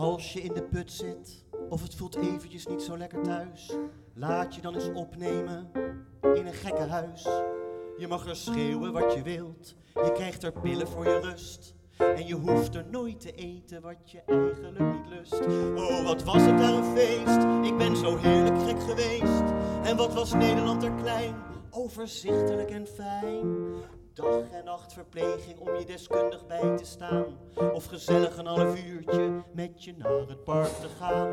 Als je in de put zit of het voelt eventjes niet zo lekker thuis, laat je dan eens opnemen in een gekke huis. Je mag er schreeuwen wat je wilt, je krijgt er pillen voor je rust. En je hoeft er nooit te eten wat je eigenlijk niet lust. Oh, wat was het daar een feest, ik ben zo heerlijk gek geweest. En wat was Nederland er klein, overzichtelijk en fijn. Dag en nacht verpleging om je deskundig bij te staan. Of gezellig een half uurtje met je naar het park te gaan.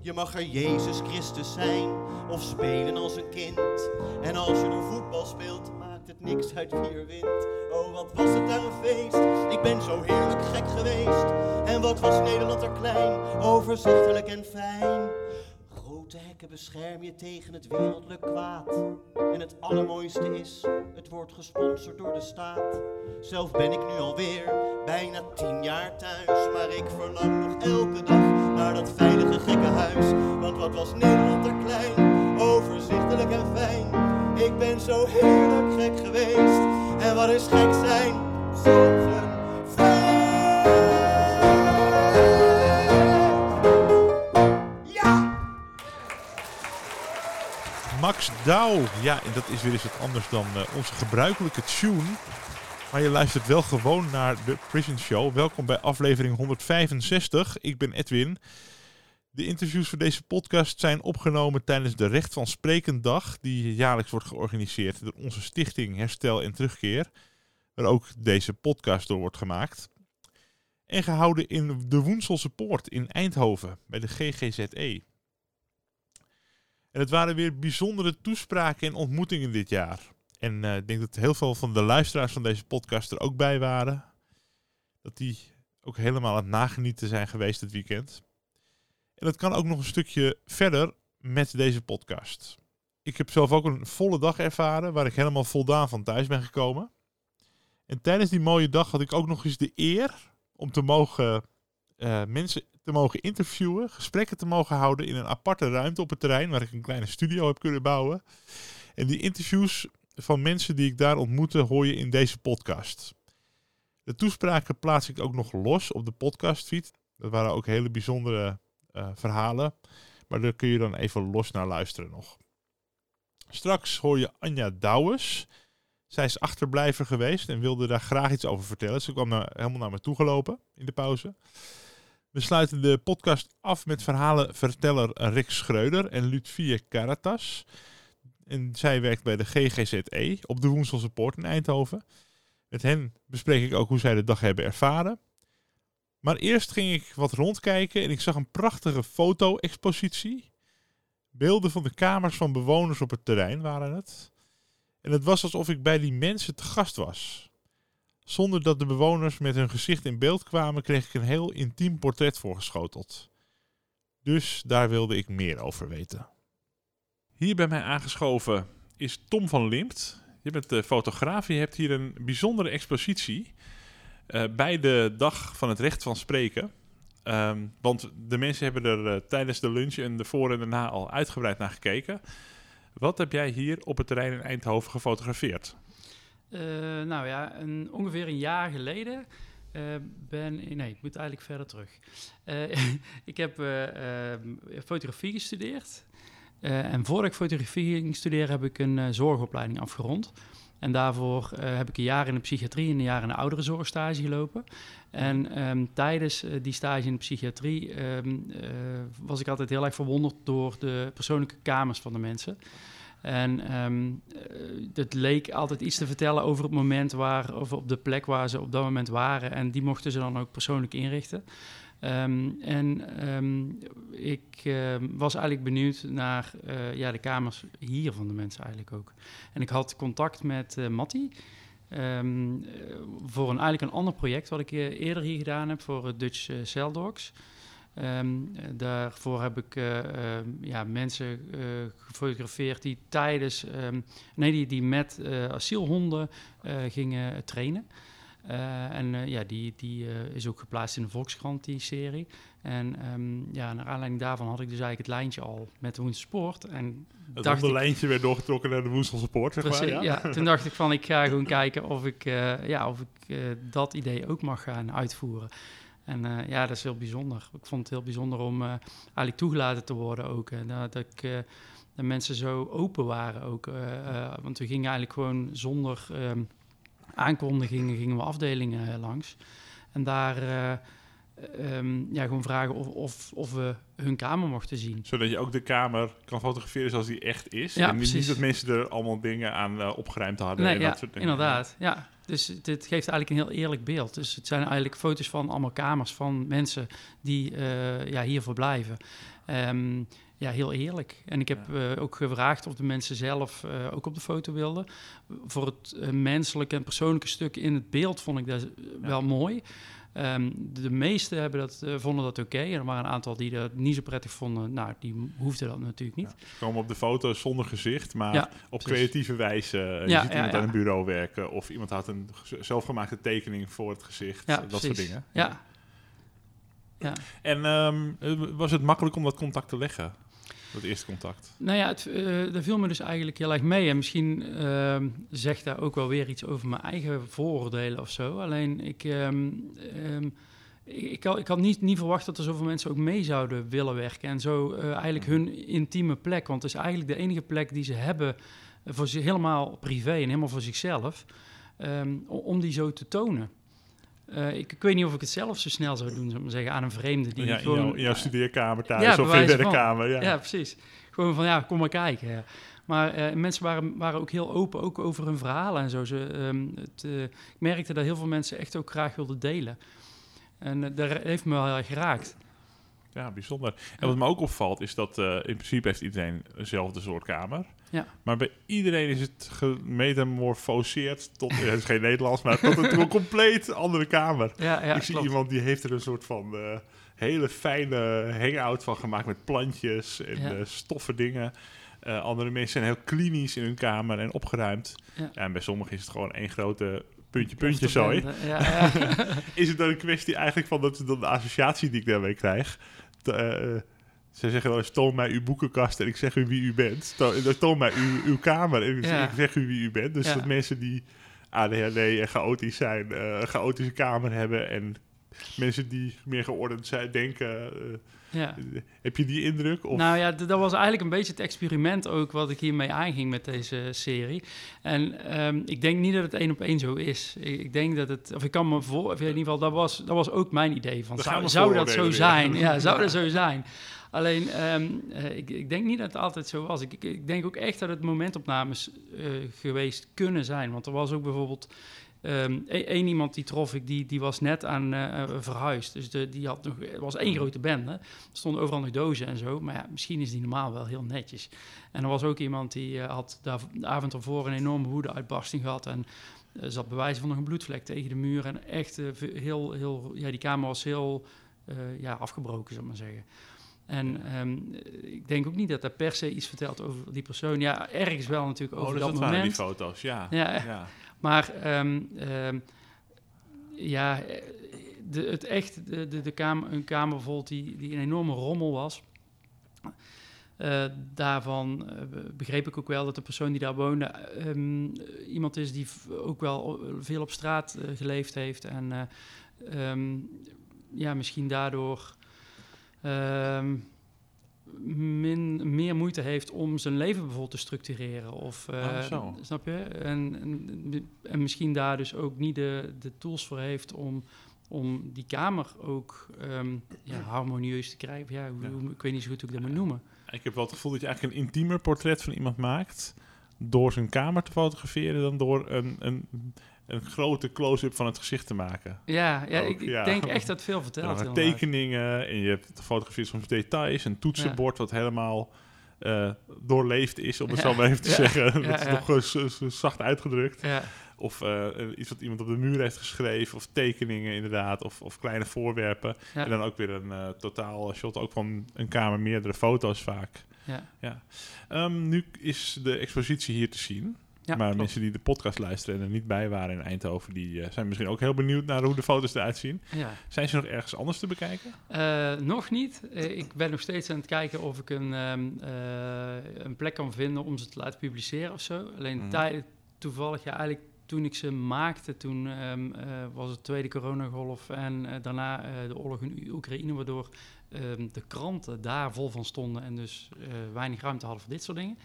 Je mag er Jezus Christus zijn of spelen als een kind. En als je een voetbal speelt, maakt het niks uit wie er wint. Oh, wat was het daar een feest, ik ben zo heerlijk gek geweest. En wat was Nederland er klein, overzichtelijk en fijn. Hekken bescherm je tegen het wereldlijk kwaad. En het allermooiste is, het wordt gesponsord door de staat. Zelf ben ik nu alweer bijna tien jaar thuis. Maar ik verlang nog elke dag naar dat veilige gekke huis. Want wat was Nederland er klein, overzichtelijk en fijn. Ik ben zo heerlijk gek geweest. En wat is gek zijn, soms Douw. Ja, en dat is weer eens wat anders dan eh, onze gebruikelijke tune. Maar je luistert wel gewoon naar de Prison Show. Welkom bij aflevering 165. Ik ben Edwin. De interviews voor deze podcast zijn opgenomen tijdens de Recht van Sprekendag, die jaarlijks wordt georganiseerd door onze stichting Herstel en Terugkeer, waar ook deze podcast door wordt gemaakt. En gehouden in de Woenselse Poort in Eindhoven, bij de GGZE. En het waren weer bijzondere toespraken en ontmoetingen dit jaar. En eh, ik denk dat heel veel van de luisteraars van deze podcast er ook bij waren. Dat die ook helemaal aan het nagenieten zijn geweest dit weekend. En dat kan ook nog een stukje verder met deze podcast. Ik heb zelf ook een volle dag ervaren waar ik helemaal voldaan van thuis ben gekomen. En tijdens die mooie dag had ik ook nog eens de eer om te mogen eh, mensen te mogen interviewen, gesprekken te mogen houden in een aparte ruimte op het terrein waar ik een kleine studio heb kunnen bouwen. En die interviews van mensen die ik daar ontmoette hoor je in deze podcast. De toespraken plaats ik ook nog los op de podcastfeed. Dat waren ook hele bijzondere uh, verhalen, maar daar kun je dan even los naar luisteren nog. Straks hoor je Anja Douwes. Zij is achterblijver geweest en wilde daar graag iets over vertellen. Ze kwam helemaal naar me toe gelopen in de pauze. We sluiten de podcast af met verhalenverteller Rick Schreuder en Ludvie Caratas. En zij werkt bij de GGZE op de Woenselse Poort in Eindhoven. Met hen bespreek ik ook hoe zij de dag hebben ervaren. Maar eerst ging ik wat rondkijken en ik zag een prachtige foto-expositie. Beelden van de kamers van bewoners op het terrein waren het. En het was alsof ik bij die mensen te gast was. Zonder dat de bewoners met hun gezicht in beeld kwamen, kreeg ik een heel intiem portret voorgeschoteld. Dus daar wilde ik meer over weten. Hier bij mij aangeschoven is Tom van Limpt. Je bent uh, fotograaf, je hebt hier een bijzondere expositie uh, bij de dag van het recht van spreken. Um, want de mensen hebben er uh, tijdens de lunch en de voor en daarna al uitgebreid naar gekeken. Wat heb jij hier op het terrein in Eindhoven gefotografeerd? Uh, nou ja, ongeveer een jaar geleden uh, ben nee, ik moet eigenlijk verder terug. Uh, ik heb fotografie gestudeerd. en voordat ik fotografie ging studeren, heb ik een zorgopleiding afgerond. En daarvoor heb ik een jaar in de psychiatrie en een jaar in de ouderenzorgstage gelopen. En um, tijdens die stage in de psychiatrie um, was ik altijd heel erg verwonderd door de persoonlijke kamers van de mensen. En um, het leek altijd iets te vertellen over het moment waar, of op de plek waar ze op dat moment waren. En die mochten ze dan ook persoonlijk inrichten. Um, en um, ik was eigenlijk benieuwd naar uh, ja, de kamers hier van de mensen eigenlijk ook. En ik had contact met uh, Matti. Um, voor een, eigenlijk een ander project wat ik eerder hier gedaan heb voor Dutch Cell Dogs. Um, daarvoor heb ik uh, uh, ja, mensen uh, gefotografeerd die tijdens, um, nee, die, die met asielhonden gingen trainen. en ja, die, die is ook geplaatst in de Volkskrant, die serie. En um, ja, naar aanleiding daarvan had ik dus eigenlijk het lijntje al met de Woenssport. En het dacht ik, lijntje werd doorgetrokken naar de Woenselse Sport, zeg precies, maar. Ja? ja? toen dacht ik van, ik ga gewoon kijken of ik, ja, of ik dat idee ook mag gaan uitvoeren. En eh, ja, dat is heel bijzonder. Ik vond het heel bijzonder om eh, eigenlijk toegelaten te worden ook. Dat ik... eh, dat mensen zo open waren ook. want we gingen eigenlijk gewoon zonder ehm, aankondigingen gingen we afdelingen langs. En daar eh, ehm, ja, gewoon vragen of, of, of we hun kamer mochten zien. Zodat je ook de kamer kan fotograferen zoals die echt is. Ja, en niet, dat mensen er allemaal dingen aan eh, opgeruimd hadden. Nee, en ja, dat soort dingen. inderdaad. Ja. Dus dit geeft eigenlijk een heel eerlijk beeld. Dus het zijn eigenlijk foto's van allemaal kamers van mensen die eh, ja, hier verblijven. Ehm, ja, heel eerlijk. En ik heb ook gevraagd of de mensen zelf ook op de foto wilden. Voor het menselijke en persoonlijke stuk in het beeld vond ik dat wel mooi. Ehm, de meesten hebben dat, eh, vonden dat oké. Er waren een aantal die dat niet zo prettig vonden. Nou, die hoefden dat natuurlijk niet. Ze komen op de foto zonder gezicht, maar Ja, op precies. creatieve wijze. Eh, je Ja, ziet iemand aan een bureau werken of iemand had een zelfgemaakte tekening voor het gezicht. Dat soort dingen. Ja. ja. En ehm, eh, was het makkelijk om dat contact te leggen? Dat eerste contact. Nou ja, het, eh dat viel me dus eigenlijk heel erg mee. En misschien ehm, zegt daar ook wel weer iets over mijn eigen vooroordelen of zo. Alleen ik, ehm, ehm, ik, ik, had, ik had niet, niet verwacht dat er zoveel mensen ook mee zouden willen werken. En zo eh, eigenlijk hun intieme plek. Want het is eigenlijk de enige plek die ze hebben voor zich helemaal privé en helemaal voor zichzelf. om die zo te tonen. Eh, ik, ik weet niet of ik het zelf zo snel zou doen, zou ik maar zeggen, aan een vreemde die ja, in, gewoon... jouw, in jouw studeerkamer thuis Ja, of in van. werkkamer. Ja. Ja, precies. Gewoon van ja, kom maar kijken. Ja. Maar eh, mensen waren, waren ook heel open, ook over hun verhalen en zo. Ze, ehm, het, eh, ik merkte dat heel veel mensen echt ook graag wilden delen. En dat heeft me wel heel erg geraakt. Ja, bijzonder. En wat me ook opvalt is dat in principe heeft iedereen dezelfde soort kamer. Ja. Maar bij iedereen is het gemetamorfoseerd tot, het is geen Nederlands, maar tot een, compleet andere kamer. Ja, ja ik zie klopt. iemand die heeft er een soort van eh, hele fijne hangout van gemaakt met plantjes en Ja. eh, stoffen dingen. Eh, andere mensen zijn heel klinisch in hun kamer en opgeruimd. Ja. en bij sommigen is het gewoon één grote puntje, puntje zooi. Ja, ja. Is het dan een kwestie eigenlijk van dat dan de associatie die ik daarmee krijg? te- ze zeggen wel eens, toon mij uw boekenkast en ik zeg u wie u bent. Eh, toon mij uw, uw kamer en ik, Ja. zeg u wie u bent. Dus Ja. dat mensen die ADHD en chaotisch zijn, eh, een chaotische kamer hebben en mensen die meer geordend zijn, denken... eh, ja. heb je die indruk? Of, Nou ja, dat was eigenlijk een beetje het experiment ook wat ik hiermee aanging met deze serie. En ehm, ik denk niet dat het één op één zo is. Ik, ik denk dat het, of ik kan me voor, of in ieder geval, dat was, dat was ook mijn idee. Van, zou, dat zo weer. zijn? Ja, zou dat zo zijn? Alleen, ehm, eh, ik, ik denk niet dat het altijd zo was. Ik, ik, denk ook echt dat het momentopnames eh, geweest kunnen zijn. Want er was ook bijvoorbeeld één iemand die trof ik, die, die was net aan eh, verhuisd. Dus de, die had nog, het was één grote bende. Er stonden overal nog dozen en zo. Maar ja, misschien is die normaal wel heel netjes. En er was ook iemand die had daar de avond ervoor een enorme woede-uitbarsting gehad. En er zat bewijs van nog een bloedvlek tegen de muur. En echt heel, heel, ja, die kamer was heel ja, afgebroken, zou ik maar zeggen. En ehm, ik denk ook niet dat dat per se iets vertelt over die persoon. Ja, ergens wel natuurlijk oh, over dus dat, dat waren die moment. foto's, ja. Ja, ja. Maar ehm, ehm, ja, de, het echt, de, de, de kamer, een kamer bijvoorbeeld die, die een enorme rommel was. Eh, daarvan eh, begreep ik ook wel dat de persoon die daar woonde iemand is die ook wel veel op straat eh, geleefd heeft. En ja, misschien daardoor min, meer moeite heeft om zijn leven bijvoorbeeld te structureren. Of, eh, Oh, zo. Snap je? En, en, en misschien daar dus ook niet de, de tools voor heeft om, om die kamer ook ehm, ja, harmonieus te krijgen. Ja, hoe, Ja. hoe- ik weet niet zo goed hoe ik dat moet noemen. Ik heb wel het gevoel dat je eigenlijk een intiemer portret van iemand maakt door zijn kamer te fotograferen dan door een, een, een grote close-up van het gezicht te maken. Ja, ja Ook, ik, ik ja. denk echt dat veel Er vertelt. inderdaad. tekeningen en je hebt gefotografeerd soms details, een toetsenbord wat helemaal eh, doorleefd is, om het zo maar even te zeggen. Dat is nog zo zacht uitgedrukt. Ja, Of eh, iets wat iemand op de muur heeft geschreven, of tekeningen inderdaad, of, of kleine voorwerpen. En dan ook weer een eh, totaal shot, ook van een kamer, meerdere foto's vaak. ja. Ehm, nu is de expositie hier te zien. Ja, maar klopt. mensen die de podcast luisteren en er niet bij waren in Eindhoven, die eh, zijn misschien ook heel benieuwd naar hoe de foto's eruit zien. ja. Zijn ze nog ergens anders te bekijken? Eh, nog niet. Eh, ik ben nog steeds aan het kijken of ik een, ehm, eh, een plek kan vinden om ze te laten publiceren of zo. Alleen Mhm. tij- toevallig, ja, eigenlijk toen ik ze maakte, toen ehm, eh, was het tweede coronagolf en daarna de oorlog in Oekraïne, waardoor ehm, de kranten daar vol van stonden en dus weinig ruimte hadden voor dit soort dingen.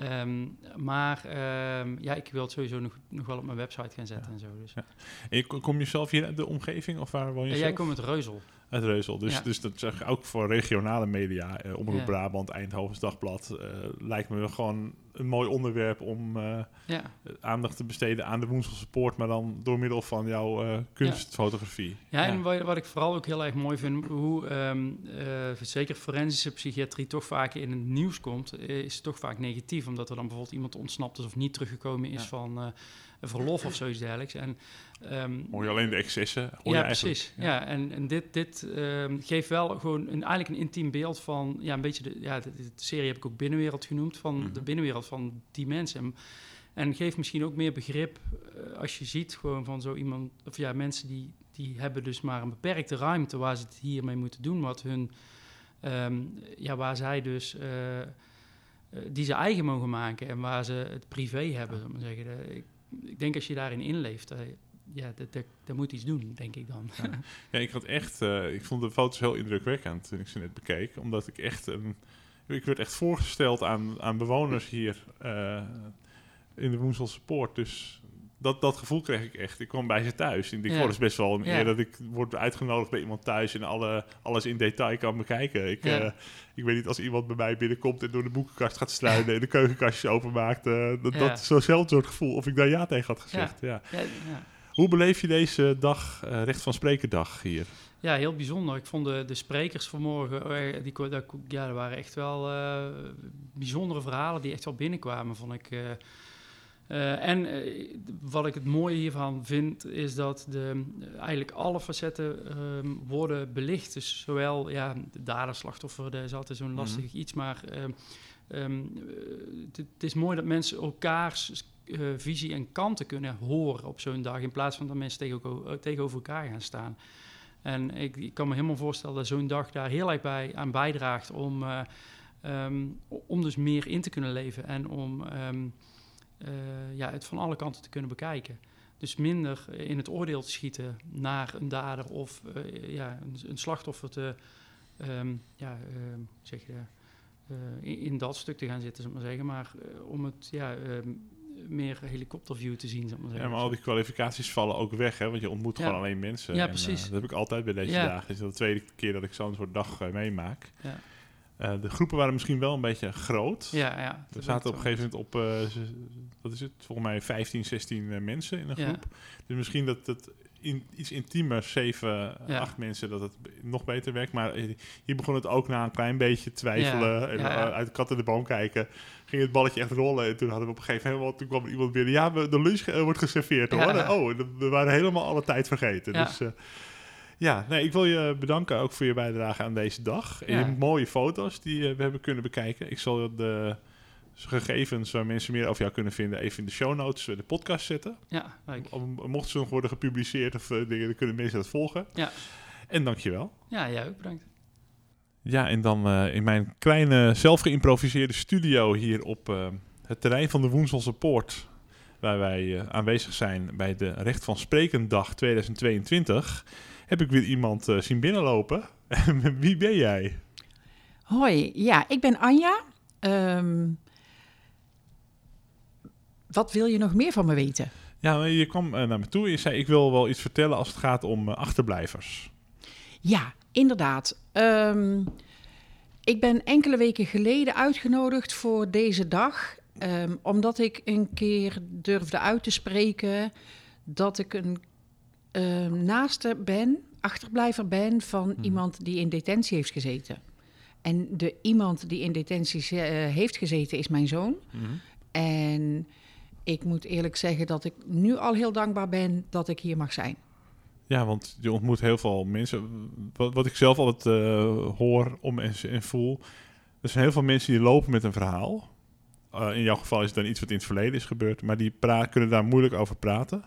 Ehm, maar ehm, ja, ik wil het sowieso nog, nog wel op mijn website gaan zetten Ja. en zo. Dus. Ja. En je- kom je zelf hier uit de omgeving of waar woon je zelf? jij komt uit Reuzel. Uit Reuzel. Dus, Ja. dus dat zeg ik ook voor regionale media. eh Omroep Ja. Brabant, Eindhovens Dagblad. eh, lijkt me gewoon een mooi onderwerp om eh, Ja, aandacht te besteden aan de Woenselse Poort. Maar dan door middel van jouw eh, kunstfotografie. Ja, en wat, wat ik vooral ook heel erg mooi vind, hoe ehm, eh, zeker forensische psychiatrie toch vaak in het nieuws komt, eh, is het toch vaak negatief. Omdat er dan bijvoorbeeld iemand ontsnapt is of niet teruggekomen is van verlof of zoiets dergelijks. En, ehm, Hoor je alleen de excessen? Hoor ja, je precies. Ja. en, en dit, dit ehm, geeft wel gewoon een, eigenlijk een intiem beeld van, ja, een beetje de, ja, de, de serie heb ik ook binnenwereld genoemd, van Mhm. de binnenwereld van die mensen. En, en geeft misschien ook meer begrip eh, als je ziet gewoon van zo iemand, of ja, mensen die, die hebben dus maar een beperkte ruimte waar ze het hiermee moeten doen, wat hun, ehm, ja, waar zij dus, eh, eh, die ze eigen mogen maken en waar ze het privé hebben, maar zeggen. Ik, ik denk als je daarin inleeft, eh, ja, dat moet iets doen, denk ik dan. Ja, ik had echt, eh, ik vond de foto's heel indrukwekkend toen ik ze net bekeek. Omdat ik echt een, ik werd echt voorgesteld aan, aan bewoners hier eh, in de Woenselse Poort. Dus dat, dat gevoel kreeg ik echt. Ik kwam bij ze thuis. En ik Ja. vond het best wel een eer dat ik word uitgenodigd bij iemand thuis en alle, alles in detail kan bekijken. Ik, eh, ik weet niet als iemand bij mij binnenkomt en door de boekenkast gaat struinen en de keukenkastjes openmaakt. eh, dat, dat is zo'nzelfde soort gevoel of ik daar ja tegen had gezegd. Ja. Hoe beleef je deze dag, eh, recht van sprekendag hier? ja, heel bijzonder. Ik vond de, de sprekers vanmorgen, eh, die, ja, er waren echt wel bijzondere verhalen die echt wel binnenkwamen, vond ik. Eh, en eh, wat ik het mooie hiervan vind, is dat de, eigenlijk alle facetten ehm, worden belicht. Dus zowel ja, de dader, slachtoffer, dat is altijd zo'n lastig iets, maar ehm, ehm, eh, het, is mooi dat mensen elkaars visie en kanten kunnen horen op zo'n dag, in plaats van dat mensen tegenover, tegenover elkaar gaan staan. En ik, ik kan me helemaal voorstellen dat zo'n dag daar heel erg bij aan bijdraagt om, om dus meer in te kunnen leven en om ja, het van alle kanten te kunnen bekijken. Dus minder in het oordeel te schieten naar een dader of eh, ja, een, een slachtoffer te, ehm, ja, ehm, zeg je, eh, in, in dat stuk te gaan zitten, zal ik maar zeggen. Maar eh, om het ja, ehm, meer helikopterview te zien, zal ik maar Ja, zeggen. maar al die kwalificaties vallen ook weg, hè? Want je ontmoet Ja. gewoon alleen mensen. Ja, En, precies. eh, dat heb ik altijd bij deze Ja. dagen. Het is de tweede keer dat ik zo'n soort dag eh, meemaak. Ja. Eh, de groepen waren misschien wel een beetje groot. Ja, ja. We zaten op een gegeven moment op, eh, wat is het, volgens mij 15, 16 eh, mensen in een Ja. groep. Dus misschien dat het in, iets intiemer, 7, Ja. 8 mensen, dat het nog beter werkt. Maar hier begon het ook na een klein beetje twijfelen Ja, en uit de kat in de boom kijken. Ging het balletje echt rollen. En toen hadden we op een gegeven moment, toen kwam er iemand binnen. Ja, de lunch wordt geserveerd hoor. Oh, we waren helemaal alle tijd vergeten. Ja. Dus ja, nee, ik wil je bedanken ook voor je bijdrage aan deze dag. En Ja. mooie foto's die eh, we hebben kunnen bekijken. Ik zal de gegevens waar mensen meer over jou kunnen vinden even in de show notes, eh, de podcast zetten. Ja, leuk. Mochten ze nog worden gepubliceerd of eh, dingen, dan kunnen mensen dat volgen. Ja. En dankjewel. Ja, jij ook, bedankt. Ja, en dan in mijn kleine zelf geïmproviseerde studio hier op het terrein van de Woenselse Poort, waar wij aanwezig zijn bij de Recht van Sprekendag 2022, heb ik weer iemand eh, zien binnenlopen. Wie ben jij? Hoi, ja, ik ben Anja. Ehm, wat wil je nog meer van me weten? Ja, je kwam eh, naar me toe en je zei ik wil wel iets vertellen als het gaat om eh, achterblijvers. Ja, inderdaad. Ehm, ik ben enkele weken geleden uitgenodigd voor deze dag. ehm, omdat ik een keer durfde uit te spreken dat ik een ehm, naaste ben, achterblijver ben van iemand die in detentie heeft gezeten. En de iemand die in detentie eh, heeft gezeten is mijn zoon. En ik moet eerlijk zeggen dat ik nu al heel dankbaar ben dat ik hier mag zijn. Ja, want je ontmoet heel veel mensen. Wat, wat ik zelf altijd eh, hoor om en, en voel. Er zijn heel veel mensen die lopen met een verhaal. Eh, in jouw geval is het dan iets wat in het verleden is gebeurd. Maar die kunnen daar moeilijk over praten.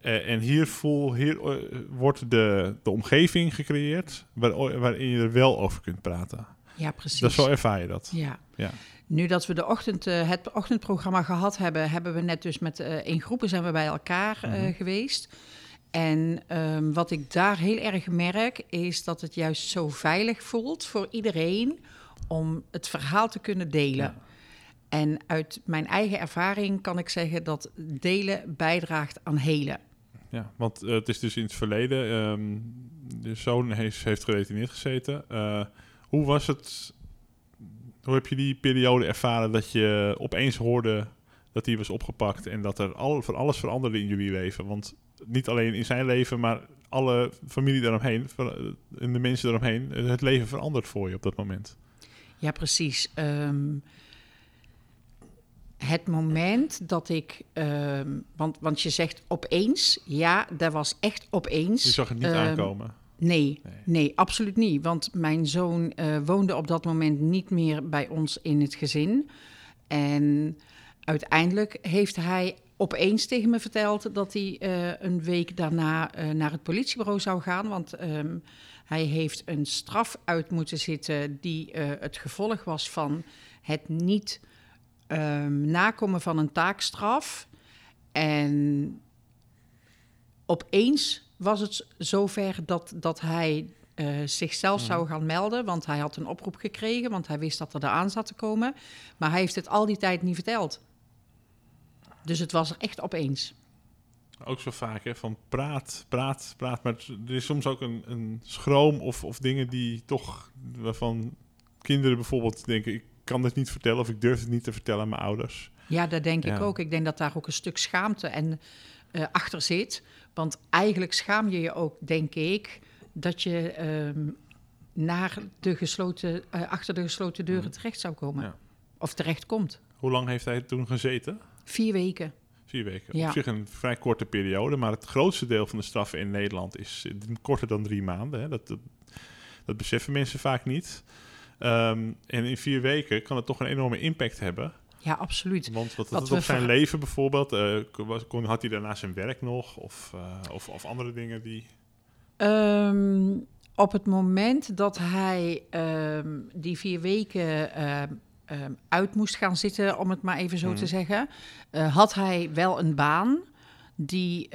Eh, en hier, voel, hier eh, wordt de, de omgeving gecreëerd waar, waarin je er wel over kunt praten. Ja, precies. Dat zo ervaar je dat. Ja. Ja. Nu dat we de ochtend, eh, het ochtendprogramma gehad hebben, hebben we net dus met eh in groepen zijn we bij elkaar Mhm. geweest. En ehm, wat ik daar heel erg merk, is dat het juist zo veilig voelt voor iedereen om het verhaal te kunnen delen. Ja. En uit mijn eigen ervaring kan ik zeggen dat delen bijdraagt aan helen. Ja, want eh, het is dus in het verleden. ehm, de zoon heeft, heeft gedetineerd gezeten. Eh, hoe was het? Hoe heb je die periode ervaren dat je opeens hoorde dat hij was opgepakt en dat er al, van alles veranderde in jullie leven? Want niet alleen in zijn leven, maar alle familie daaromheen ver- en de mensen daaromheen. eh, Het leven verandert voor je op dat moment. Ja, precies. Ehm, het moment dat ik, ehm, want, want je zegt opeens, ja, dat was echt opeens. Je zag het niet Ehm, aankomen. Nee, Nee. nee, absoluut niet. Want mijn zoon eh, woonde op dat moment niet meer bij ons in het gezin. En uiteindelijk heeft hij opeens tegen me verteld dat hij eh, een week daarna eh, naar het politiebureau zou gaan. Want ehm, hij heeft een straf uit moeten zitten die het gevolg was van het niet ehm, nakomen van een taakstraf. En opeens was het zover dat, dat hij eh, zichzelf zou gaan melden. Want hij had een oproep gekregen, want hij wist dat er aan zat te komen. Maar hij heeft het al die tijd niet verteld. Dus het was er echt opeens. Ook zo vaak, hè, van praat, praat, praat. Maar er is soms ook een, een schroom of, of dingen die toch, waarvan kinderen bijvoorbeeld denken, ik kan dit niet vertellen of ik durf het niet te vertellen aan mijn ouders. Ja, dat denk ik ook. Ik denk dat daar ook een stuk schaamte en, eh, achter zit. Want eigenlijk schaam je je ook, denk ik, dat je ehm, naar de gesloten, eh, achter de gesloten deuren Mhm. terecht zou komen. Ja. Of terecht komt. Hoe lang heeft hij toen gezeten? Vier weken. Vier weken. Ja. Op zich een vrij korte periode, maar het grootste deel van de straffen in Nederland is eh, korter dan drie maanden. Hè. Dat, dat, dat beseffen mensen vaak niet. Ehm, en in vier weken kan het toch een enorme impact hebben. Ja, absoluut. Want wat, Wat op zijn leven bijvoorbeeld, eh, kon, had hij daarna zijn werk nog? Of, eh, of, of andere dingen die... Ehm, op het moment dat hij ehm, die vier weken uit moest gaan zitten, om het maar even zo Mhm. te zeggen, eh, had hij wel een baan die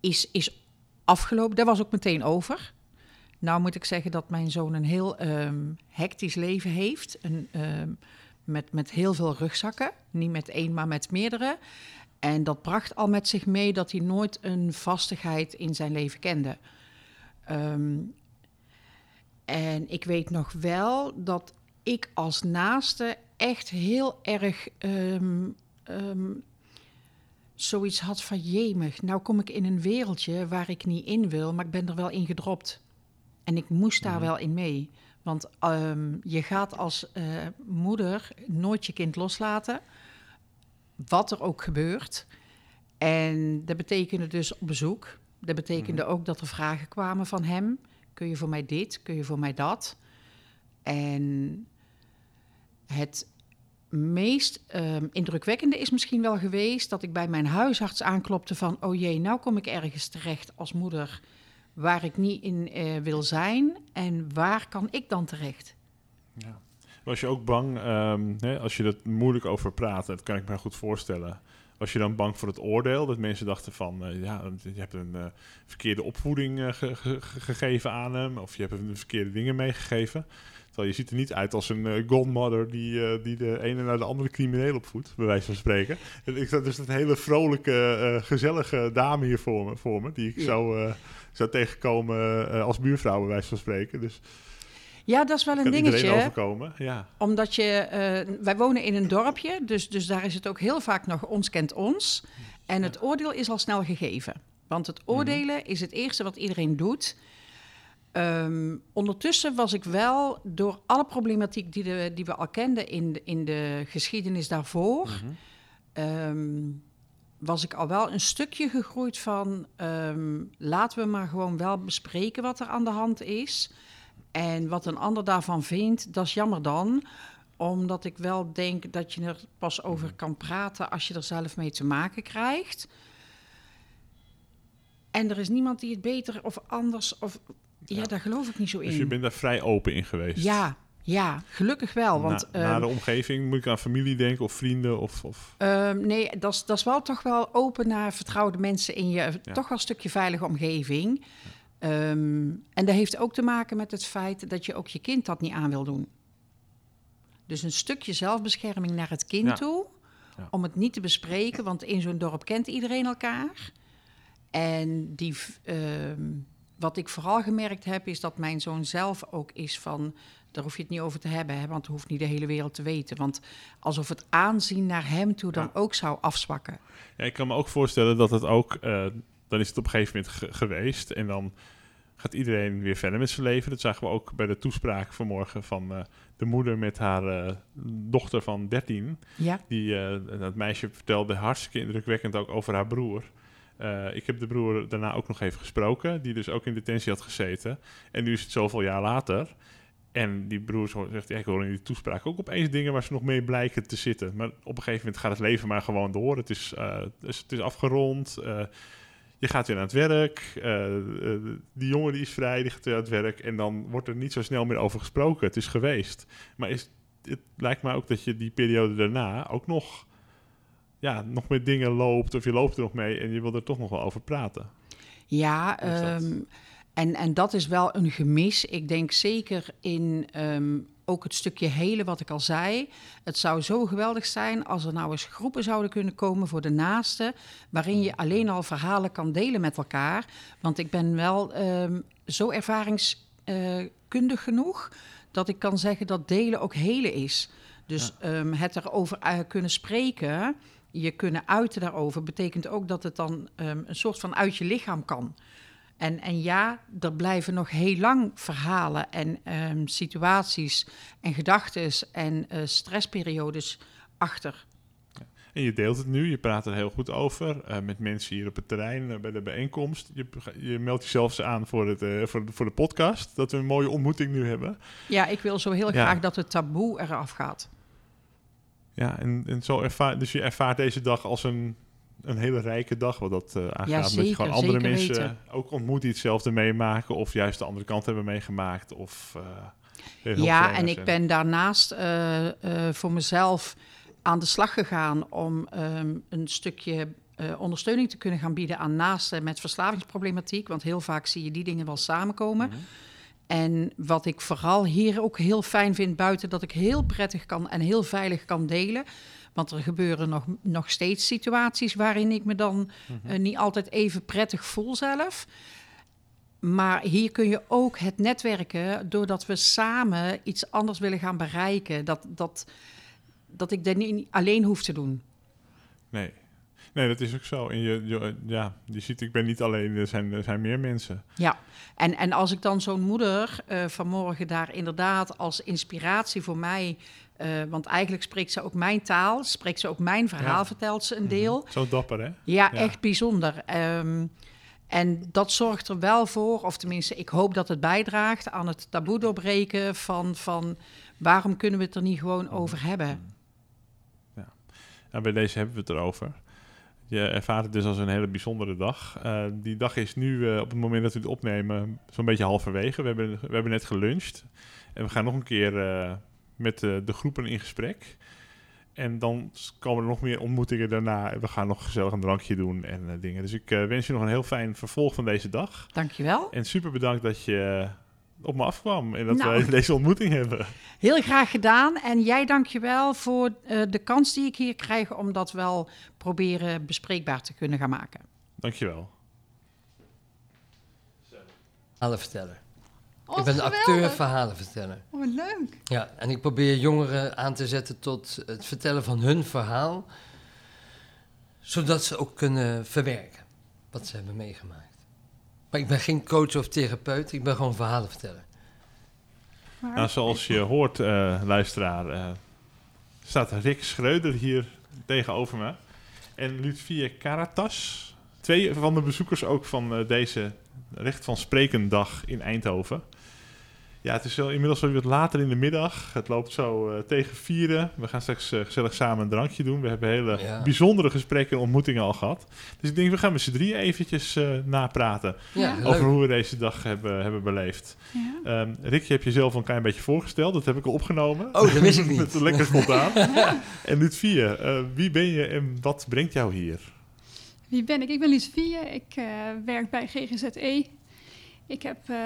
is, is afgelopen. Dat was ook meteen over. Nou moet ik zeggen dat mijn zoon een heel ehm, hectisch leven heeft. Een, ehm, met, met heel veel rugzakken. Niet met één, maar met meerdere. En dat bracht al met zich mee dat hij nooit een vastigheid in zijn leven kende. Ehm, en ik weet nog wel dat ik als naaste echt heel erg zoiets had van jemig. Nou kom ik in een wereldje waar ik niet in wil, maar ik ben er wel in gedropt. En ik moest daar Mhm. wel in mee. Want ehm, je gaat als eh, moeder nooit je kind loslaten, wat er ook gebeurt. En dat betekende dus op bezoek. Dat betekende ook dat er vragen kwamen van hem. Kun je voor mij dit? Kun je voor mij dat? En het meest ehm, indrukwekkende is misschien wel geweest dat ik bij mijn huisarts aanklopte van... oh jee, nou kom ik ergens terecht als moeder waar ik niet in eh, wil zijn. En waar kan ik dan terecht? Ja. Was je ook bang, ehm, hè, als je dat moeilijk over praat, dat kan ik me goed voorstellen. Was je dan bang voor het oordeel? Dat mensen dachten van, eh, ja, je hebt een eh, verkeerde opvoeding ge- ge- ge- gegeven aan hem. Of je hebt hem de verkeerde dingen meegegeven. Terwijl je ziet er niet uit als een eh, godmother die, eh, die de ene naar de andere crimineel opvoedt, bij wijze van spreken. En ik zat dus een hele vrolijke, eh, gezellige dame hier voor me, voor me die ik Ja. zou, zou tegenkomen als buurvrouw, bij wijze van spreken. Dus Ja, dat is wel een dingetje. overkomen. Ja. Omdat je, wij wonen in een dorpje, dus, dus daar is het ook heel vaak nog ons kent ons. En het oordeel is al snel gegeven. Want het oordelen is het eerste wat iedereen doet. Ehm, ondertussen was ik wel door alle problematiek die, de, die we al kenden in de, in de geschiedenis daarvoor, Mhm. ehm, was ik al wel een stukje gegroeid van ehm, laten we maar gewoon wel bespreken wat er aan de hand is. En wat een ander daarvan vindt, dat is jammer dan. Omdat ik wel denk dat je er pas over kan praten als je er zelf mee te maken krijgt. En er is niemand die het beter of anders of... Ja, Ja. daar geloof ik niet zo Dus je in. bent daar vrij open in geweest. Ja, Ja, gelukkig wel. Want, na, na ehm, de omgeving moet ik aan familie denken of vrienden of... of Ehm, nee, dat is, dat is wel toch wel open naar vertrouwde mensen in je Ja. toch wel een stukje veilige omgeving. Ehm, en dat heeft ook te maken met het feit dat je ook je kind dat niet aan wil doen. Dus een stukje zelfbescherming naar het kind Ja. toe. Ja. Om het niet te bespreken, want in zo'n dorp kent iedereen elkaar. En die, ehm, wat ik vooral gemerkt heb, is dat mijn zoon zelf ook is van... Daar hoef je het niet over te hebben, hè, want het hoeft niet de hele wereld te weten. Want alsof het aanzien naar hem toe dan Ja. ook zou afzwakken. Ja, ik kan me ook voorstellen dat het ook... eh, dan is het op een gegeven moment ge- geweest en dan gaat iedereen weer verder met zijn leven. Dat zagen we ook bij de toespraak vanmorgen van eh, de moeder met haar eh, dochter van 13. Ja, Die, dat meisje vertelde hartstikke indrukwekkend ook over haar broer. Eh, ik heb de broer daarna ook nog even gesproken, die dus ook in detentie had gezeten. En nu is het zoveel jaar later. En die broer zegt, ja, ik hoor in die toespraak ook opeens dingen waar ze nog mee blijken te zitten. Maar op een gegeven moment gaat het leven maar gewoon door. Het is, eh, dus het is afgerond. eh, je gaat weer aan het werk. die jongen die is vrij, die gaat weer aan het werk. En dan wordt er niet zo snel meer over gesproken. Het is geweest. Maar is, het lijkt mij ook dat je die periode daarna ook nog, ja, nog met dingen loopt. Of je loopt er nog mee en je wil er toch nog wel over praten. ja dat? ehm, en, en dat is wel een gemis. Ik denk zeker in ehm, ook het stukje hele wat ik al zei. Het zou zo geweldig zijn als er nou eens groepen zouden kunnen komen voor de naasten... waarin je alleen al verhalen kan delen met elkaar. Want ik ben wel ehm, zo ervaringskundig genoeg... dat ik kan zeggen dat delen ook hele is. Dus het erover eh, kunnen spreken, je kunnen uiten daarover... betekent ook dat het dan ehm, een soort van uit je lichaam kan... En, en ja, er blijven nog heel lang verhalen en ehm, situaties en gedachten en eh, stressperiodes achter. En je deelt het nu, je praat er heel goed over eh, met mensen hier op het terrein eh, bij de bijeenkomst. Je, je meldt jezelf aan voor, het, voor, de, voor de podcast, dat we een mooie ontmoeting nu hebben. Ja, ik wil zo heel Ja. graag dat het taboe eraf gaat. Ja, en, en zo ervaar, dus je ervaart deze dag als een, een hele rijke dag wat dat eh aangaat. dat je gewoon andere mensen weten. ook ontmoet die hetzelfde meemaken of juist de andere kant hebben meegemaakt. Of, eh, Ja, en ik ben daarnaast eh, voor mezelf aan de slag gegaan om ehm, een stukje ondersteuning te kunnen gaan bieden aan naasten met verslavingsproblematiek. Want heel vaak zie je die dingen wel samenkomen. Mhm. En wat ik vooral hier ook heel fijn vind, buiten dat ik heel prettig kan en heel veilig kan delen. Want er gebeuren nog, nog steeds situaties waarin ik me dan Mhm. eh, niet altijd even prettig voel zelf. Maar hier kun je ook het netwerken doordat we samen iets anders willen gaan bereiken. Dat, dat, dat ik dat niet alleen hoef te doen. Nee. Nee, dat is ook zo. En je, je, ja, je ziet, ik ben niet alleen, er zijn, er zijn meer mensen. Ja, en, en als ik dan zo'n moeder eh, vanmorgen daar inderdaad als inspiratie voor mij... eh, want eigenlijk spreekt ze ook mijn taal, spreekt ze ook mijn verhaal, Ja. vertelt ze een deel. Zo dapper, hè? Ja, Ja. echt bijzonder. Ehm, en dat zorgt er wel voor, of tenminste, ik hoop dat het bijdraagt aan het taboe doorbreken van, van waarom kunnen we het er niet gewoon over hebben. En bij deze hebben we het erover. Je ervaart het dus als een hele bijzondere dag. Eh, die dag is nu, eh, op het moment dat we het opnemen, zo'n beetje halverwege. We hebben, we hebben net geluncht. En we gaan nog een keer eh, met de groepen in gesprek. En dan komen er nog meer ontmoetingen daarna. En we gaan nog gezellig een drankje doen en dingen. Dus ik wens je nog een heel fijn vervolg van deze dag. Dankjewel. En super bedankt dat je op me afkwam en dat Nou. we deze ontmoeting hebben. Heel graag gedaan. En jij dankjewel voor eh, de kans die ik hier krijg om dat wel proberen bespreekbaar te kunnen gaan maken. Dankjewel. Verhalen vertellen. Oh, ik ben geweldig. acteur verhalen vertellen. Oh, leuk. Ja, en ik probeer jongeren aan te zetten tot het vertellen van hun verhaal, zodat ze ook kunnen verwerken wat ze hebben meegemaakt. Maar ik ben geen coach of therapeut, ik ben gewoon verhalen vertellen. Maar- Nou, zoals je hoort, eh, luisteraar, eh, staat Rick Schreuder hier tegenover me. En Ludwig Karatas. Twee van de bezoekers ook van eh, deze Recht van Spreken dag in Eindhoven. Ja, het is wel inmiddels wel wat later in de middag. Het loopt zo eh, tegen vieren. We gaan straks eh, gezellig samen een drankje doen. We hebben hele Ja. bijzondere gesprekken en ontmoetingen al gehad. Dus ik denk, we gaan met z'n drie eventjes eh, napraten Ja, over hoe we deze dag hebben, hebben beleefd. Ja. Ehm Rick, je hebt jezelf al een klein beetje voorgesteld. Dat heb ik al opgenomen. Oh, dat wist ik niet. Lekker spontaan. en Lutfie, eh wie ben je en wat brengt jou hier? Wie ben ik? Ik ben Lies Vie. Ik eh, werk bij GGZE. Ik heb eh,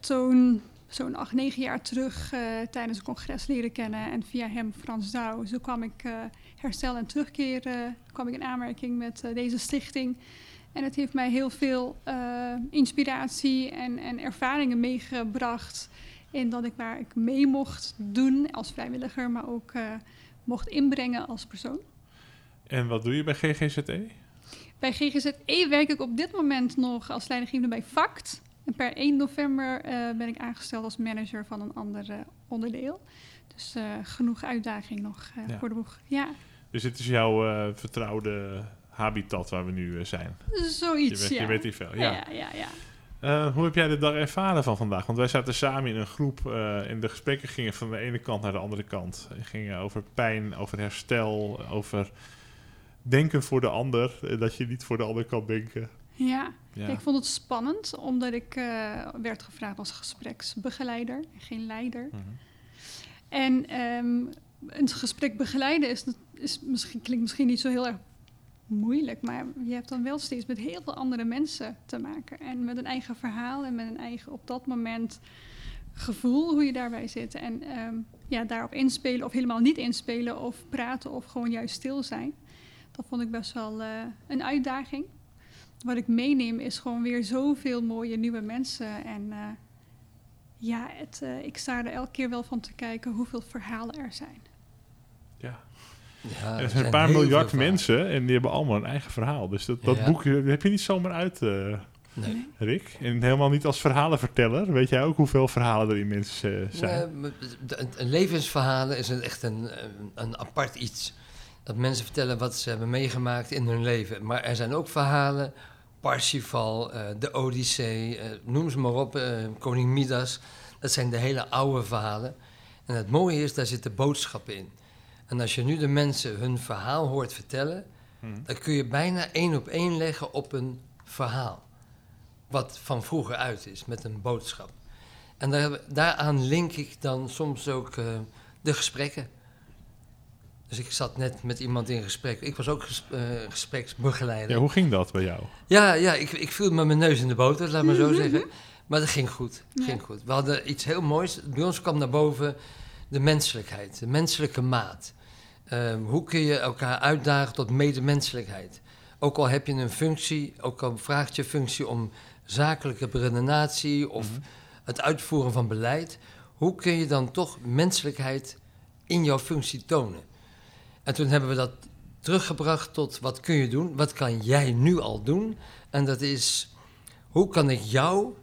toen zo'n acht, negen jaar terug eh, tijdens een congres leren kennen. En via hem Frans Douw. Zo kwam ik eh, herstel en terugkeer eh, kwam ik in aanmerking met deze stichting. En het heeft mij heel veel inspiratie en, en ervaringen meegebracht. In dat ik waar ik mee mocht doen als vrijwilliger, maar ook mocht inbrengen als persoon. En wat doe je bij GGZE? Bij GGZE werk ik op dit moment nog als leidinggevende bij FACT. En per 1 november eh, ben ik aangesteld als manager van een ander eh, onderdeel. Dus eh, genoeg uitdaging nog Ja. voor de boeg. Ja, Dus dit is jouw vertrouwde habitat waar we nu zijn. Je zoiets. weet, ja. je weet hier veel. ja. Ja. Ja, ja, hoe heb jij de dag ervaren van vandaag? Want wij zaten samen in een groep eh, en de gesprekken gingen van de ene kant naar de andere kant. Het gingen over pijn, over herstel, over denken voor de ander. dat je niet voor de ander kan denken. Ja. Ja. ik vond het spannend omdat ik eh, werd gevraagd als gespreksbegeleider en geen leider. Mhm. En ehm, een gesprek begeleiden is, is misschien, klinkt misschien niet zo heel erg moeilijk, maar je hebt dan wel steeds met heel veel andere mensen te maken. En met een eigen verhaal en met een eigen op dat moment gevoel hoe je daarbij zit. En ehm, ja, daarop inspelen of helemaal niet inspelen of praten of gewoon juist stil zijn. Dat vond ik best wel eh, een uitdaging. Wat ik meeneem is gewoon weer zoveel mooie nieuwe mensen. En eh, ja, het, eh, ik sta er elke keer wel van te kijken hoeveel verhalen er zijn. Ja. Ja, er zijn een paar miljard mensen en die hebben allemaal een eigen verhaal. Dus dat, dat Ja. boek eh, heb je niet zomaar uit, eh. Nee. Rick. En helemaal niet als verhalenverteller. Weet jij ook hoeveel verhalen er in mensen eh, zijn? Een levensverhalen is een, echt een, een apart iets. Dat mensen vertellen wat ze hebben meegemaakt in hun leven. Maar er zijn ook verhalen, Parsifal, eh, de Odyssee, eh, noem ze maar op, eh, koning Midas. Dat zijn de hele oude verhalen. En het mooie is, daar zitten boodschappen in. En als je nu de mensen hun verhaal hoort vertellen, Hm. dan kun je bijna één op één leggen op een verhaal. Wat van vroeger uit is, met een boodschap. En daar, daaraan link ik dan soms ook de gesprekken. Dus ik zat net met iemand in gesprek. Ik was ook ges- eh, gespreksbegeleider. Ja, hoe ging dat bij jou? Ja, ja ik, ik viel met mijn neus in de boter, laat maar zo zeggen. Maar dat ging goed. Ja. Ging goed. We hadden iets heel moois. Bij ons kwam naar boven de menselijkheid, de menselijke maat. Ehm, hoe kun je elkaar uitdagen tot medemenselijkheid? Ook al heb je een functie, ook al vraagt je functie om zakelijke redenatie of Mhm. het uitvoeren van beleid, hoe kun je dan toch menselijkheid in jouw functie tonen? En toen hebben we dat teruggebracht tot wat kun je doen, wat kan jij nu al doen? En dat is, hoe kan ik jou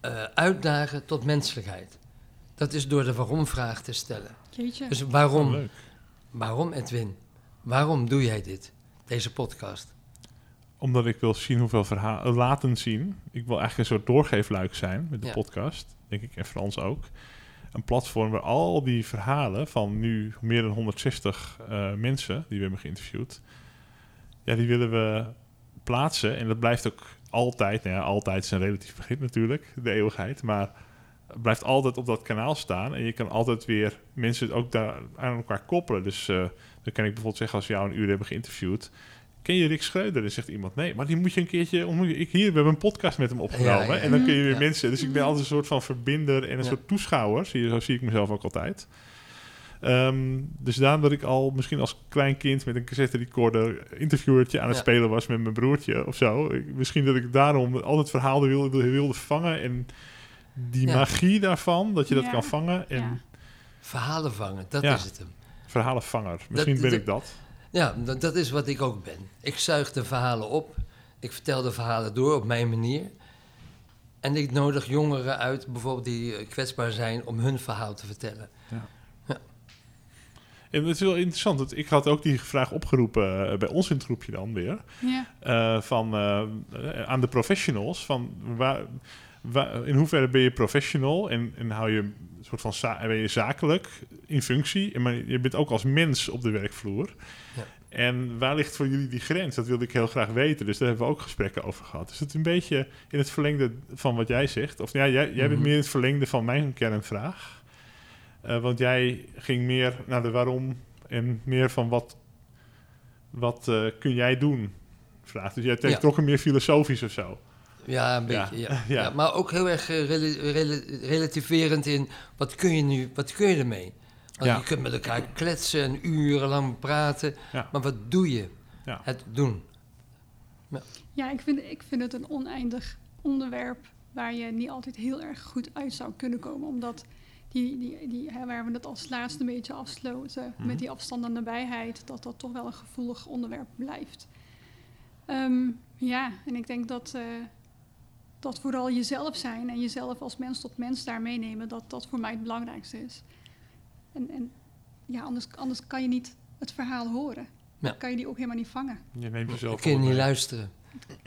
eh, uitdagen tot menselijkheid? Dat is door de waarom-vraag te stellen. Jeetje. Dus Oh, waarom, leuk. waarom Edwin? Waarom doe jij dit, deze podcast? Omdat ik wil zien hoeveel verhalen... laten zien. Ik wil eigenlijk een soort doorgeefluik zijn met de Ja. podcast. Denk ik, en Frans ook. Een platform waar al die verhalen van nu meer dan 160 eh, mensen... die we hebben geïnterviewd... ja, die willen we plaatsen. En dat blijft ook altijd... nou ja, altijd is een relatief begrip natuurlijk, de eeuwigheid. Maar het blijft altijd op dat kanaal staan. En je kan altijd weer mensen ook daar aan elkaar koppelen. Dus eh, dan kan ik bijvoorbeeld zeggen... als we jou een uur hebben geïnterviewd... Ken je Rick Schreuder? Dan zegt iemand, nee, maar die moet je een keertje ontmoeten. Ik hier, we hebben een podcast met hem opgenomen. Ja, ja, ja. En dan kun je weer Ja. mensen... Dus ik ben altijd een soort van verbinder en een Ja. soort toeschouwer. Zie je, zo zie ik mezelf ook altijd. Ehm, dus daarom dat ik al misschien als klein kind met een cassette recorder interviewertje aan het Ja. spelen was met mijn broertje of zo. Ik- misschien dat ik daarom altijd verhalen wilde, wilde vangen en die Ja. magie daarvan, dat je dat kan vangen en Ja. Verhalen vangen, dat Ja. is het hem. verhalenvanger. Misschien Dat- ben dat- ik dat. Ja, dat, dat is wat ik ook ben. Ik zuig de verhalen op. Ik vertel de verhalen door op mijn manier. En ik nodig jongeren uit, bijvoorbeeld die eh, kwetsbaar zijn, om hun verhaal te vertellen. En het is wel interessant, want ik had ook die vraag opgeroepen eh, bij ons in het groepje dan weer. Ja. eh, van, eh, aan de professionals. Van waar, Wa- in hoeverre ben je professional en, en hou je een soort van za- ben je zakelijk in functie, maar je bent ook als mens op de werkvloer. Ja. En waar ligt voor jullie die grens? Dat wilde ik heel graag weten. Dus daar hebben we ook gesprekken over gehad. Is het een beetje in het verlengde van wat jij zegt? Of ja, jij, jij bent Mhm. meer in het verlengde van mijn kernvraag. Eh, want jij ging meer naar de waarom en meer van wat, wat eh, kun jij doen? Vraag. Dus jij Ja. trok hem meer filosofisch of zo. Ja, een beetje. Ja. ja. Ja, maar ook heel erg eh, rela- rela- relativerend in wat kun je nu, wat kun je ermee? Want Ja. je kunt met elkaar kletsen en urenlang praten, Ja. maar wat doe je? Ja. Het doen. Ja, ik vind, ik vind het een oneindig onderwerp waar je niet altijd heel erg goed uit zou kunnen komen. Omdat die, die, die, hè, waar we het als laatste een beetje afsloten Mhm. met die afstand en nabijheid, dat dat toch wel een gevoelig onderwerp blijft. Ehm, ja, en ik denk dat, eh, dat vooral jezelf zijn en jezelf als mens tot mens daar meenemen, dat dat voor mij het belangrijkste is. En, en ja, anders, anders kan je niet het verhaal horen. Ja. Kan je die ook helemaal niet vangen. Je neemt jezelf kun je op, niet luisteren.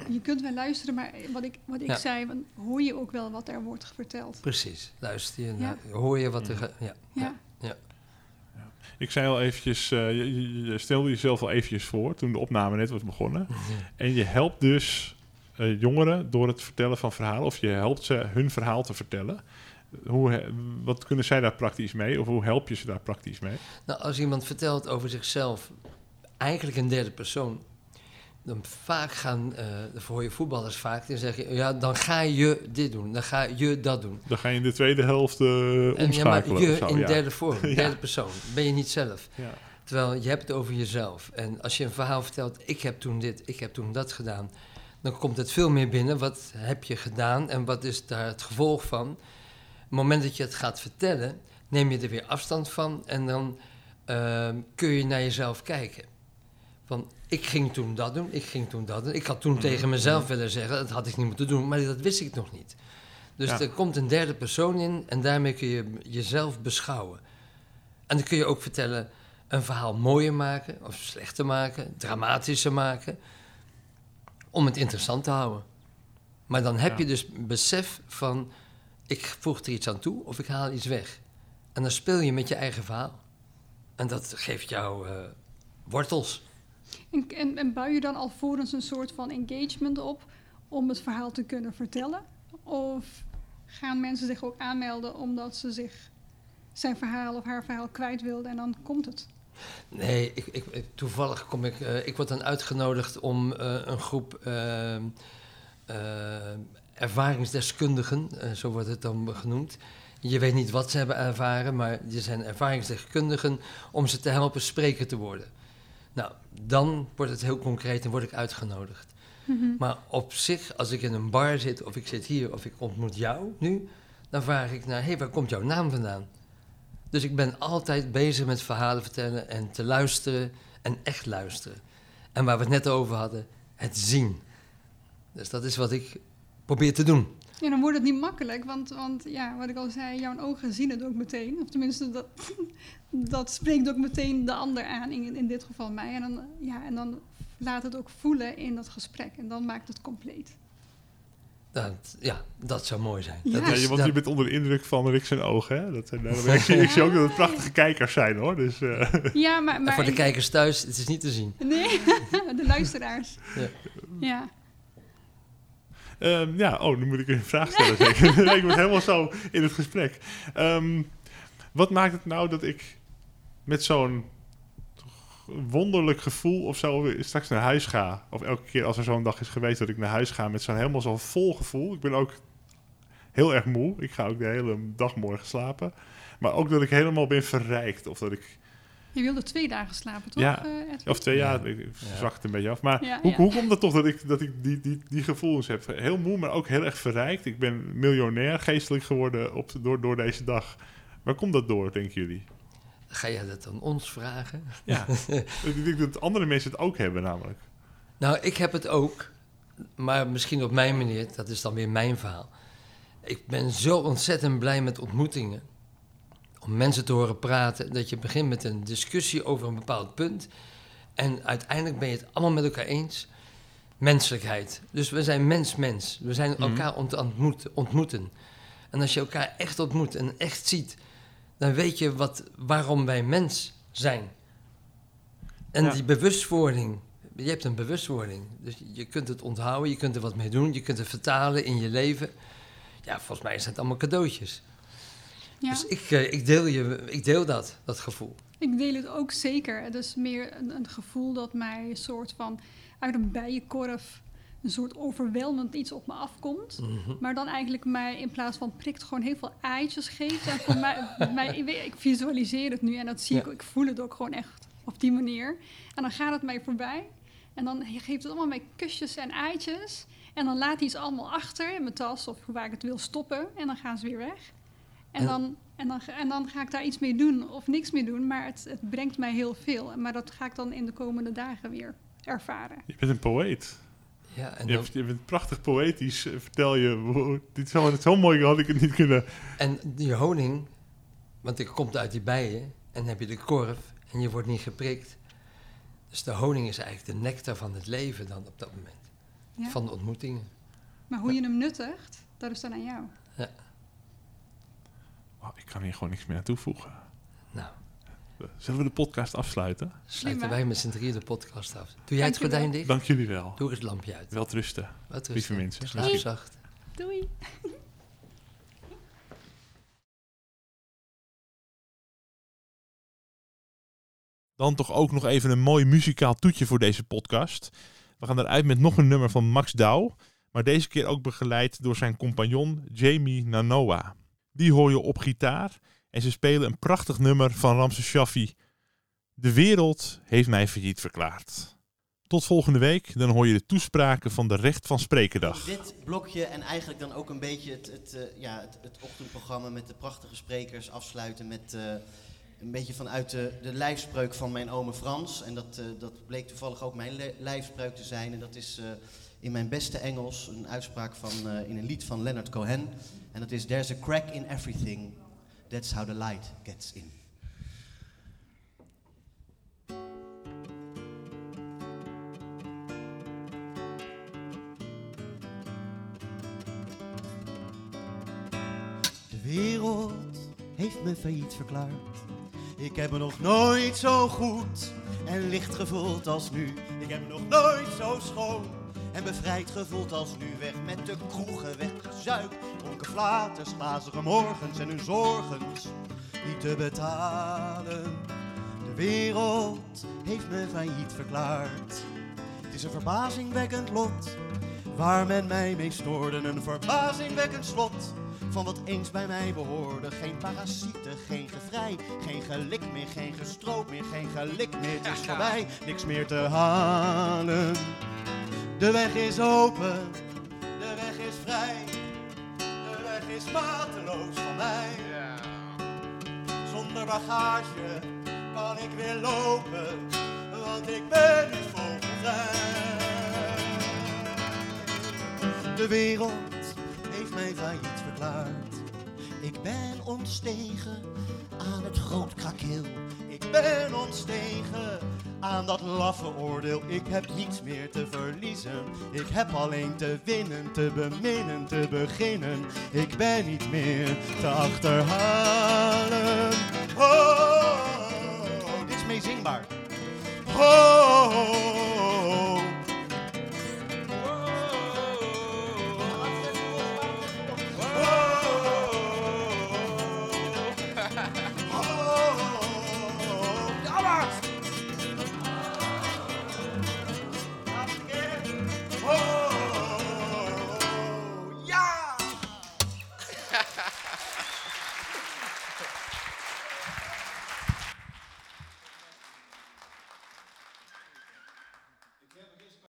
Je kunt wel luisteren, maar wat ik, wat ik Ja. zei, van, hoor je ook wel wat er wordt verteld. Precies. Luister je, Ja. naar- hoor je wat er... Ja. Ja. Ja. Ik zei al eventjes, eh, je, je- je stelde jezelf al eventjes voor toen de opname net was begonnen. En je helpt dus eh, jongeren door het vertellen van verhalen, of je helpt ze hun verhaal te vertellen. Hoe, wat kunnen zij daar praktisch mee, of hoe help je ze daar praktisch mee? Nou, als iemand vertelt over zichzelf, eigenlijk een derde persoon, dan vaak gaan, eh voor je voetballers vaak, dan zeg je, ja, dan ga je dit doen, dan ga je dat doen. Dan ga je in de tweede helft eh, En ja, maar omschakelen. je zo, in ja. derde vorm, Ja. derde persoon, ben je niet zelf. Ja. Terwijl je hebt het over jezelf. En als je een verhaal vertelt, ik heb toen dit, ik heb toen dat gedaan, dan komt het veel meer binnen. Wat heb je gedaan en wat is daar het gevolg van? Op het moment dat je het gaat vertellen, neem je er weer afstand van en dan ehm, kun je naar jezelf kijken. Van, ik ging toen dat doen, ik ging toen dat doen. Ik had toen Mhm. tegen mezelf willen zeggen, dat had ik niet moeten doen, maar dat wist ik nog niet. Dus Ja. er komt een derde persoon in en daarmee kun je jezelf beschouwen. En dan kun je ook vertellen, een verhaal mooier maken of slechter maken, dramatischer maken, om het interessant te houden. Maar dan heb Ja. je dus besef van, ik voeg er iets aan toe of ik haal iets weg. En dan speel je met je eigen verhaal. En dat geeft jou eh, wortels. En, en, en bouw je dan alvorens een soort van engagement op om het verhaal te kunnen vertellen? Of gaan mensen zich ook aanmelden omdat ze zich zijn verhaal of haar verhaal kwijt wilden en dan komt het? Nee, ik, ik, toevallig kom ik... eh, ik word dan uitgenodigd om eh, een groep eh, ervaringsdeskundigen, zo wordt het dan genoemd. Je weet niet wat ze hebben ervaren, maar je zijn ervaringsdeskundigen om ze te helpen spreker te worden. Nou, dan wordt het heel concreet en word ik uitgenodigd. Maar op zich, als ik in een bar zit, of ik zit hier, of ik ontmoet jou nu, dan vraag ik naar, hé, hey, waar komt jouw naam vandaan? Dus ik ben altijd bezig met verhalen vertellen en te luisteren en echt luisteren. En waar we het net over hadden, het zien. Dus dat is wat ik probeer te doen. Ja, dan wordt het niet makkelijk, want, want ja, wat ik al zei, jouw ogen zien het ook meteen. Of tenminste, dat, dat spreekt ook meteen de ander aan, in, in dit geval mij. En dan, ja, en dan laat het ook voelen in dat gesprek en dan maakt het compleet. Dat, ja, dat zou mooi zijn. Ja. Dat Ja, is- je, want dat- je bent onder de indruk van Rick zijn ogen. Hè? Dat nou, ik, zie, ik zie ook dat het prachtige kijkers zijn hoor. Dus, eh, Ja, maar... maar voor de kijkers thuis, het is niet te zien. Nee, de luisteraars. Ja. Ja. Ehm, ja, oh, nu moet ik een vraag stellen. zeker. ik ben helemaal zo in het gesprek. Ehm, wat maakt het nou dat ik met zo'n wonderlijk gevoel of zo straks naar huis ga? Of elke keer als er zo'n dag is geweest dat ik naar huis ga met zo'n helemaal zo'n vol gevoel. Ik ben ook heel erg moe. Ik ga ook de hele dag morgen slapen. Maar ook dat ik helemaal ben verrijkt. Of dat ik Je wilde twee dagen slapen, toch? Ja. eh, Edwin? Of twee Ja. jaar, ik zag het een beetje af. Maar Ja, hoe, ja. hoe komt het toch dat ik, dat ik die, die, die gevoelens heb? Heel moe, maar ook heel erg verrijkt. Ik ben miljonair geestelijk geworden op, door, door deze dag. Waar komt dat door, denken jullie? Ga jij dat aan ons vragen? Ja, ik denk dat andere mensen het ook hebben namelijk. Nou, ik heb het ook, maar misschien op mijn manier, dat is dan weer mijn verhaal. Ik ben zo ontzettend blij met ontmoetingen. Om mensen te horen praten, dat je begint met een discussie over een bepaald punt. En uiteindelijk ben je het allemaal met elkaar eens. menselijkheid. Dus we zijn mens-mens. We zijn Mhm. elkaar ont ontmoet, ontmoeten. En als je elkaar echt ontmoet en echt ziet, dan weet je wat, waarom wij mens zijn. En Ja. die bewustwording, je hebt een bewustwording. Dus je kunt het onthouden, je kunt er wat mee doen, je kunt het vertalen in je leven. Ja, volgens mij zijn het allemaal cadeautjes. Ja, Dus ik, eh, ik, deel je, ik deel dat, dat gevoel. ik deel het ook zeker. Het is meer een, een gevoel dat mij een soort van uit een bijenkorf een soort overweldigend iets op me afkomt. Mhm. Maar dan eigenlijk mij in plaats van prikt gewoon heel veel eitjes geeft. En voor mij, mij ik, visualiseer het nu en dat zie Ja. ik, ik voel het ook gewoon echt op die manier. En dan gaat het mij voorbij. En dan geeft het allemaal mij kusjes en eitjes. En dan laat hij iets allemaal achter in mijn tas of waar ik het wil stoppen. En dan gaan ze weer weg. En, En- dan, en, dan, ga- en dan ga ik daar iets mee doen of niks mee doen. Maar het, het brengt mij heel veel. Maar dat ga ik dan in de komende dagen weer ervaren. Je bent een poëet. Ja, en, Je, dan- hebt- je bent prachtig poëtisch, eh, vertel je. Wow, dit is allemaal zo mooi, had ik het niet kunnen. en die honing, want die komt uit die bijen, en dan heb je de korf en je wordt niet geprikt. Dus de honing is eigenlijk de nectar van het leven dan op dat moment. Ja? Van de ontmoetingen. Maar hoe je hem nuttigt, dat is dan aan jou. Oh, ik kan hier gewoon niks meer aan toevoegen. Nou, Zullen we de podcast afsluiten? sluiten wij met z'n drieën de podcast af. Doe jij het gordijn dicht? Dank jullie wel. Doe het lampje uit. Wel rusten. Wat lieve mensen. Slaap zacht. Doei! Dan toch ook nog even een mooi muzikaal toetje voor deze podcast. We gaan eruit met nog een nummer van Max Douw. Maar deze keer ook begeleid door zijn compagnon Jamie Nanoa. Die hoor je op gitaar. En ze spelen een prachtig nummer van Ramses Shaffi. De wereld heeft mij failliet verklaard. Tot volgende week. Dan hoor je de toespraken van de Recht van Sprekendag. Dit blokje en eigenlijk dan ook een beetje het, het, eh, ja, het, het ochtendprogramma met de prachtige sprekers afsluiten met eh, een beetje vanuit de, de lijfspreuk van mijn ome Frans. En dat, eh, dat bleek toevallig ook mijn lijfspreuk te zijn. En dat is in mijn beste Engels een uitspraak van, in een lied van Leonard Cohen. En dat is There's a crack in everything. That's how the light gets in. De wereld heeft me failliet verklaard. Ik heb me nog nooit zo goed en licht gevoeld als nu. Ik heb me nog nooit zo schoon en bevrijd gevoeld als nu. Weg met de kroegen, weggezuikt. Dronken flaters, glazige morgens en hun zorgens niet te betalen. De wereld heeft me failliet verklaard. Het is een verbazingwekkend lot waar men mij mee stoorde. Een verbazingwekkend slot van wat eens bij mij behoorde. Geen parasieten, geen gevrij, geen gelik meer, geen gestroop meer, geen gelik meer. Het is voorbij, niks meer te halen. De weg is open, Bagage kan ik weer lopen, want ik ben nu vogelvrij. De wereld heeft mij failliet verklaard. Ik ben ontstegen aan het groot krakeel. Ik ben ontstegen aan dat laffe oordeel. Ik heb niets meer te verliezen. Ik heb alleen te winnen, te beminnen, te beginnen. Ik ben niet meer te achterhalen. Oh, dit is meezingbaar. Oh,